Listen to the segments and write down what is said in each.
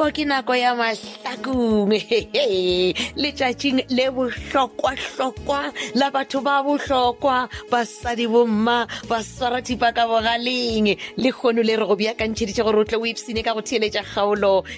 nako ke nako ya mahlakong letšatšing le bohlokwa-hlokwa la batho ba bohlokwa basadi bomma ba swara thipa ka bogaleng le kgono le re go beakantšheditše gore o tle o ipsene ka go theeletša kgaolo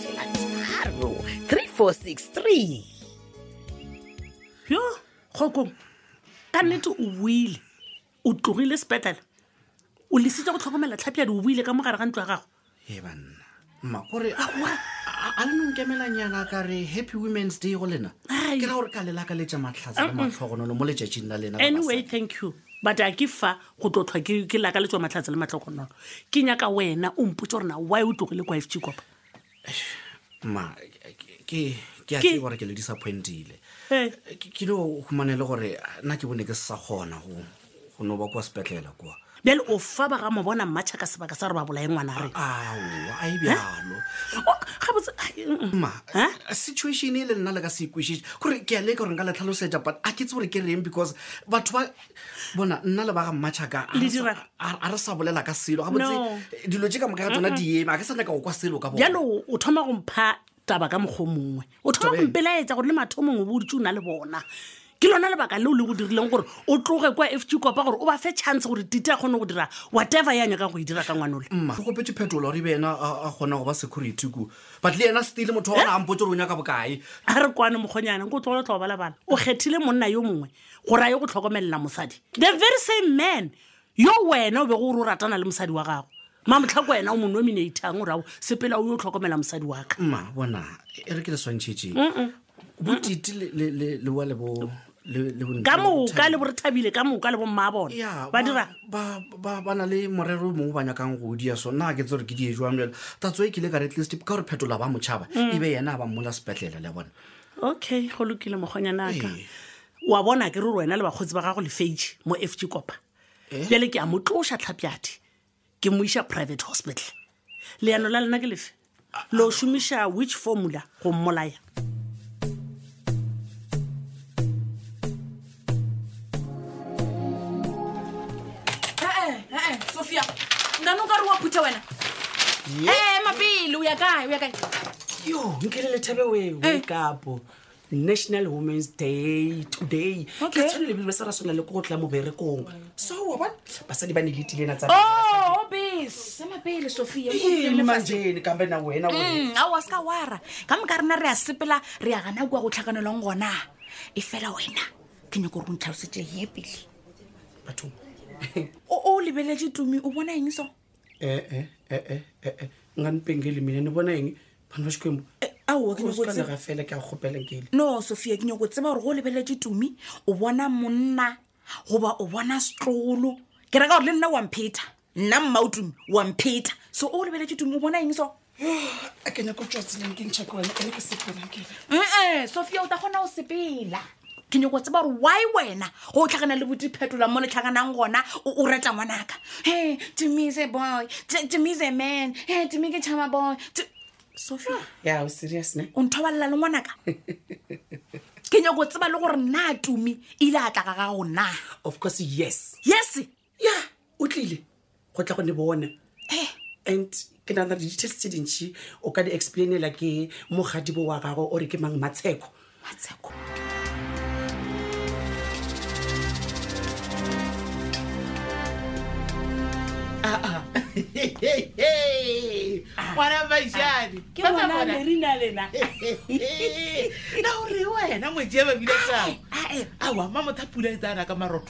tharo 3463 yo kgokong ka nnete o buile o tlogile sepetlele o lesitse go tlhokomela tlhapjadi o buile ka mo gare ga ntlo ya gago e banna mma kore a a le nonkemelanyana ka re happy women's day go lena Ai. ke ra gore ka lelakaletša matlhatsa le matlhogonolo mo letšatšing la lena la anyway basadi. thank you but a ke fa go tlo tlhwa ke ke laka le tswa matlhatse le matlokonolo ke nyaka wena o mpotse gore na why o tlogile kwa fg kopa ma ke- ke ke a Ke- tseba gore ke le disappointile Eh. ke ke ile o humane le gore nna ke bone ke se sa kgona go go no ba kwa sepetlela kwa bjale o fa ba ga mo bona mmatšha ka sebaka sa gore ba bolaye ngwana a rena aowa a e bjalo O, gabotse ai, mm, mm. ma Eh? situation e le nna le ka se ikwešiše gore ke a leka gore nka le tlhalosetša but a ke tse gore ke reng because batho ba bona nna le ba ga mmatšhaka a re sa- a- a re sa bolela ka selo ga botse No. dilo tse ka moka ga tsona di eme a ke sa nyaka go kwa selo ka bona bjalo o thoma go mpha taba ka mokgwa o mongwe o thoma go Tabeng. mpelaetsa gore le mathomong o bo o ditse o na le bona ke lona lebaka leo le go dirileng gore o tloge kwa f g kopa gore o ba fe chance gore tite a kgone go dira whatever ya nyaka go e dira ka ngwanole mma go kopetse phetola gore ebe ena a a kgona go ba security ku but le ena stele motho wa gona a mpotse gore o nyaka bokae a re kwane mokgonyana ko tlogolo tlo balabala o kgethile monna yo mongwe gore a ye go tlhokomelela mosadi the very same man yo wena o be go gore o ratana le mosadi wa gago mamotlhako wena o mo nominatang gore ao sepela o yo tlhokomela mosadi wa ka ma bona e re ke le swantšhetše botiti le wa lebo ka moka le borethabile ka moka le bomma bona ba dira ba na le morero o mongwe ba nyakang go dia so nna ke tse gore ke die jwang jalo tatso e kile ka re at least ka gore phetola ba motšhaba mm. e be yena a ba mmola sepetlele le bona okay go lokile mokgonyanaka wa bona ke re wena le bakgotsi ba gago lefage mo f g kopa eh? bjale ke a mo tloša tlhapjadi ke mo iša private hospital leano la lena ke lefe ah, ah. lo šomiša which formula go mmolaya sofia nane o ka re wa phutha wena ee mapele o ya kae o ya kae yo nkelele thebe we we kapo national women's day today ke tshwane lebile ba sa ra swana le ko go tla moberekong so wa bona basadi ba ne le tilena tsa o bese mapele sofia manjene kambe na wena a wa se ka wara ka moka rena re ya sepela re ya gana kua go tlhakanelwang gona e fela wena ke nyako gore o ntlhalosetse ye pele batho o lebeletse tumi o bona eng so ee eh, ee eh, ee eh, nga nipengele mina ni bona eng vanhu va xikwembu aowaga fela ke a kgopelekele no sophia ke nyako tseba gore go lebeletse tumi o bona monna goba o bona setlolo ke reka gore le nna wamphetha nna mmaotumi wa mpheta so o lebeletse tumi o bona eng so a ke nyako tswa tseleng ke ntšha ke wena ene ke sepela kere ee sophia o ta kgona go sepela ke nyako tseba gore why wena go o tlhagana le botiphetola mo letlhaganang gona o o reta ngwanaka he tumi is a boy T- tumi is a man he tumi ke chama boy T- sophia ya o serious ne o nthobalela le ngwanaka ke nyako tseba le gore na tumi e ile a tla ga gago na of course yes yes ya o tlile go tla go ne bona eh. and ke nana di-details tse dintšhi o ka di explainela ke mogadibo wa gago o re ke mang matsheko matsheko ngwana bajadi ke bona le rina lena na o re wena mojee babile sa awa mma motha pula e tsana ka maroto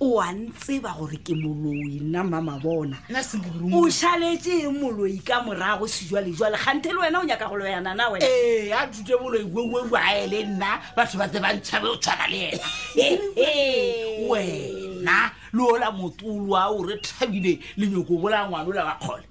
o a ntseba gore ke moloi nna mama bona o šaletse eng moloi ka morago sejwalejwale gante le wena o nyaka go loyana na wena ee a thute boloi wewe waele nna batho ba tsebantšhabe o tshwana le ena wena le ola motolwa o re thabile lenyoko bola ngwane o la ba kgole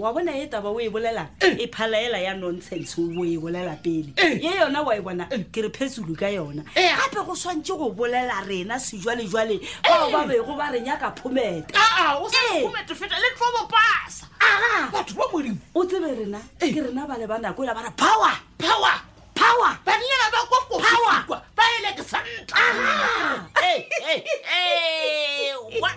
wa bona e taba o e bolelang eh. e phalaela ya nonsense o e bolela pele eh. ye yona wa e bona eh. ke re phezulu ka yona gape go swantse go bolela rena sejwalejwale bao ba bego ba re nyaka phometa ah, ah, o tsebe rena ke rena ba le ba nako ela ba re power power power bannyana ba kwa Power. kokwa ba ele ke santa Hey, hey, hey, what?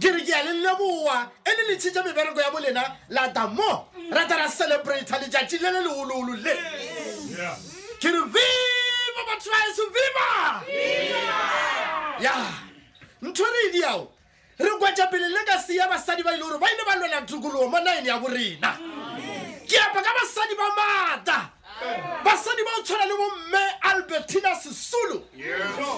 ke re ke ya le leboa e le le tšhetša mebereko ya bolena lata mo ra tla ra celebrata letšatši le le leololo le ke re viva batho ba eso viva ya ntho re e diao re kwatša pele le ka seya basadi ba ile gore ba ile ba lwela tokologo mo nine ya borena ke apa ka basadi ba maata basadi ba o tshwana le bomme albertina sesolo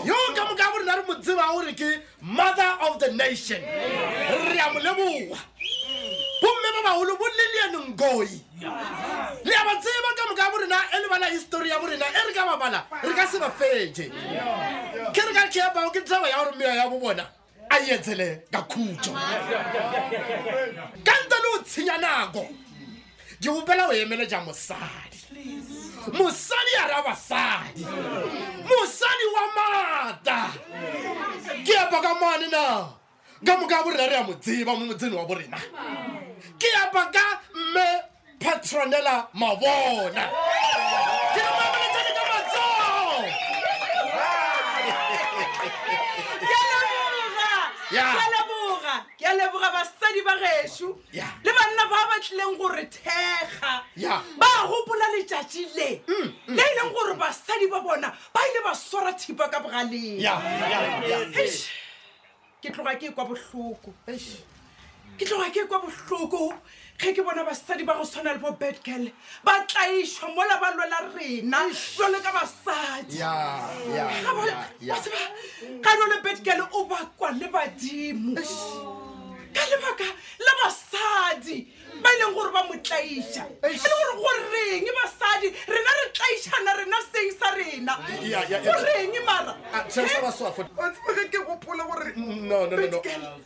yo ka moka borena re mo tseba gore ke mother of the nation re a mo leboa bomme ba bagolo bo lilian ngoi le a ba tseba ka moka ya borena e le bala histori ya borena e re ka ba bala re ka se ba fetše ke re ka keapago ke taba ya gore meya ya bo bona a etsele ka khutso ka nta le o tshenya nako ke gopela go emeletša mosadi mosadi a ra basadi mosadi wa maata ke epa ka mane na ka moka ya borena re ya motseba mo motsene wa borena ke epa ka mme patronela mabona ke mameletšane ka matsogo ke a leboga ke a leboga basadi ba gešo le banna ba ba tlileng gore thekga ba gopola letšatši le mm, mm. le e leng gore basadi ba bona ba ile ba swara thipa ka bogaleng ke tloga ke kwa bohloko ke tloga ke kwa bohloko ge ke bona basadi ba go tshwana le bo bedgirl ba tlaišwa mola ba lwela rena jalo ka basadi ga jalo betkele o bakwa le badimo ka lebaka la basadi ba e leng gore ba mo tlaiša e le gore go reng basadi rena re tlaišana rena seng sa rena go reng mara ah, o tsebege ke gopola gore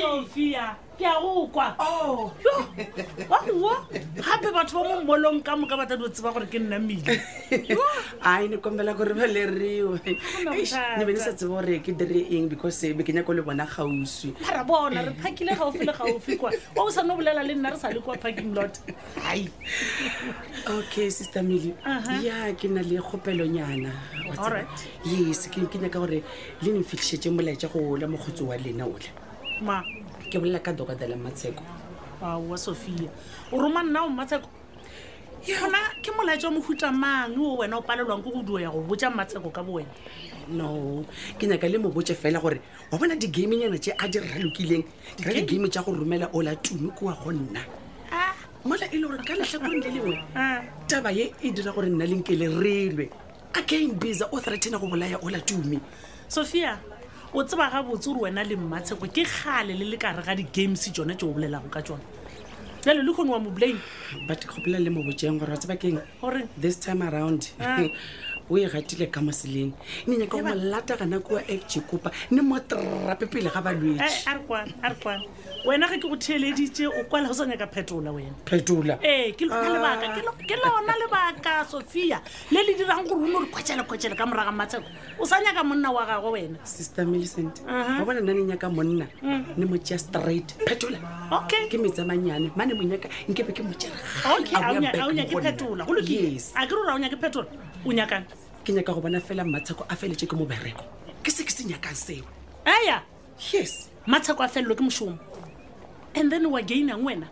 sofia ke a go kwa oh. wa gowa gape batho ba mo mmolong ka moka ba tla dio tseba gore ke nna mmele ai ne kombela gore ba leriwe ne be ne sa tseba gore ke dire eng because be ke nyako le bona gausi ara bona re phakile gaufi le gaufi kwa wa o sa no bolela le nna re sa le kwa parking lot ai okay sister mele ya ke na le kgopelonyana yes ke nyaka gore le ne fihlišetseng molaetša go ola mokgotsi wa lena ole ma ke bolela ka dokotela matsheko aowa sophia o roma nna o matsheko gona ke molaetša o mohuta mang o wena o palelwang ke go duo ya go botja matsheko ka bo wena no ke nyaka le mo botse fela gore wa bona di-gamenyana tše a di ralokileng ke ra di-game tša go romela ola tumi kua go nna mola e le gore ka letlhakoreng le lengwe taba ye e dira gore nna lenke le relwe again bisa o threatena go bolaya ola tumi sophia o tseba gabotse gore wena le mmatsheko ke kgale le le ka re ga di-games tsone tse o bolelago ka tsone jalo le kgone wa moblame but kgopela le mobojeng gore wa tseba keng gore this time around Ah. o e ratile ka moseleng ne nyaka go mo lata gana kua f g kopa ne mo trape pele ga balwetse Eh, a re kwane a re kwane wena ge ke go theeleditše o kwala go sa nyaka phetola wena phetola ee ke lona lebaka ke lo- ke lona lebaka sophia le le dirang gore o ne o re kgwetšelekgwetšele ka moraga matsheko o sa nyaka monna wa gago wena sister millicent Aha. wa bona nna ne nyaka monna ne mo tšea straight phetola okay ke metsa manyane ma ne mo nyaka nke be ke mo tšea okay a o nya- a o nyake phetola go lokile yes a ke rora o nyake phetola o nyakang ke nyaka go bona fela mmatsheko a feletse ke mobereko ke se ke se nyakang seo eya yes matsheko a felelwe ke mošomo and then wa gainang wena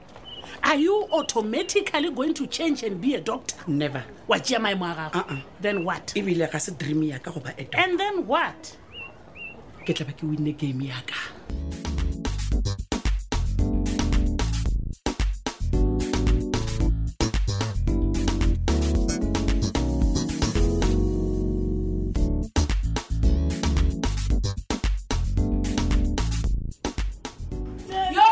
are you automatically going to change and be a doctor never wa tšea maemo a gago uh-uh. then what ebile ga se dream ya ka goba and then what ke tla ba ke winne game ya ka yo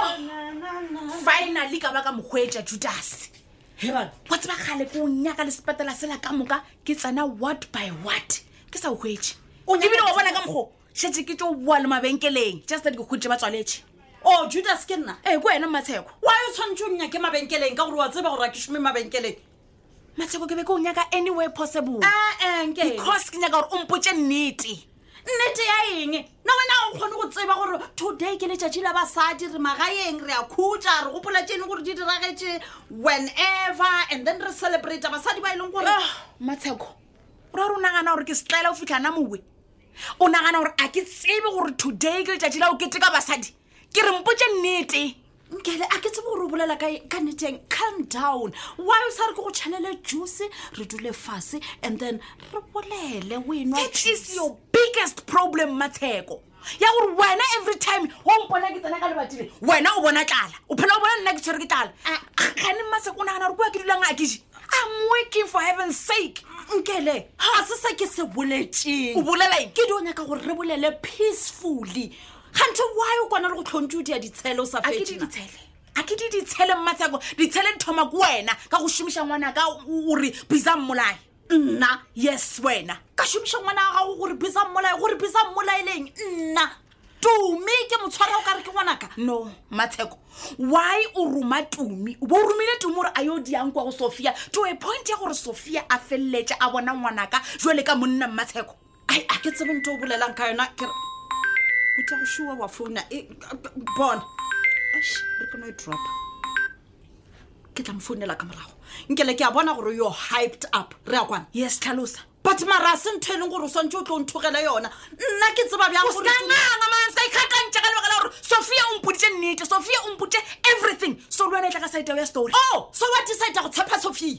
finally ka ba ka mokgweetša judase hebane wa tseba kgale ko o nyaka le sepatela sela ka moka ke tsena what by what ke sa okgwetse O nyaka ebile wa bona ka Judas? mokgo šetse ke tso boa le mabenkeleng just that ke kgwetse ba tswaletše o judas ke nna ee ko wena mmatsheko wa yo tshwanetse o nnyake mabenkeleng ka gore wa tseba gore a ke šome mabenkeleng matsheko ke be ke o nyaka anyway possible because ke nyaka gore o mpotse nnete nnete ya eng na wena o kgone go tseba gore today ke letšatši la basadi re magaeng re a khutsa re gopola tšene gore di diragetse whenever and then re celebrate basadi ba e leng gore ah, matsheko gore gore o nagana gore ke setlaela o fitlhana mowe o nagana gore a ke tsebe gore today ke letšatši la o keteka basadi ke re mpotse nnete nkele a ke tsebo gore o bolela ka neteng calm down why o sa re ke go tšhelele juice re dule fase and then re bolele o enwa that is your biggest problem matsheko ya gore wena every time o mpona ke tsena ka lebatile wena o bona tlala o phela o bona nna ke tshwere ke tlala ah. gane maseko o nagana gore kua ke dulang a kese i'm working for heaven's sake nkele ga se se ke se boletseng o boleleng ke di o nyaka gore re bolele peacefully gante why o kwana le go tlhontse o dia ditshele o sa a ke di fetše na? ditshele a ke di ditshele mmatsheko ditshele di thoma ko wena ka go šomiša ngwana ka gore bisa mmolae nna yes wena ka šomiša ngwana wa gago gore bisa mmolae gore bisa mmolaeleng nna tumi ke motshwara o ka re ke ngwanaka no matsheko why o roma tumi o bo o romile tumi gore a yo diang kwa go sophia to a point ya gore sophia a feleletše a bona ngwanaka jale ka monna mmatsheko ai a ke tsebe nto o bolelang ka yona ke butsa go šua wa founa e, bona re kono e dropa ke tla mo founela ka morago nkele ke a bona gore yo hyped up re ya kwana yes tlhalosa but mara a se ntho e leng gore o swantse o tlo nthogela yona nna ke tseba bjangangamaansaikgatantša ka lebaka la gore sophia o mpoditše nnete sophia o mpoditše everything so le wena e tla ka side ya story o oh, so wa decide go tshepa sophia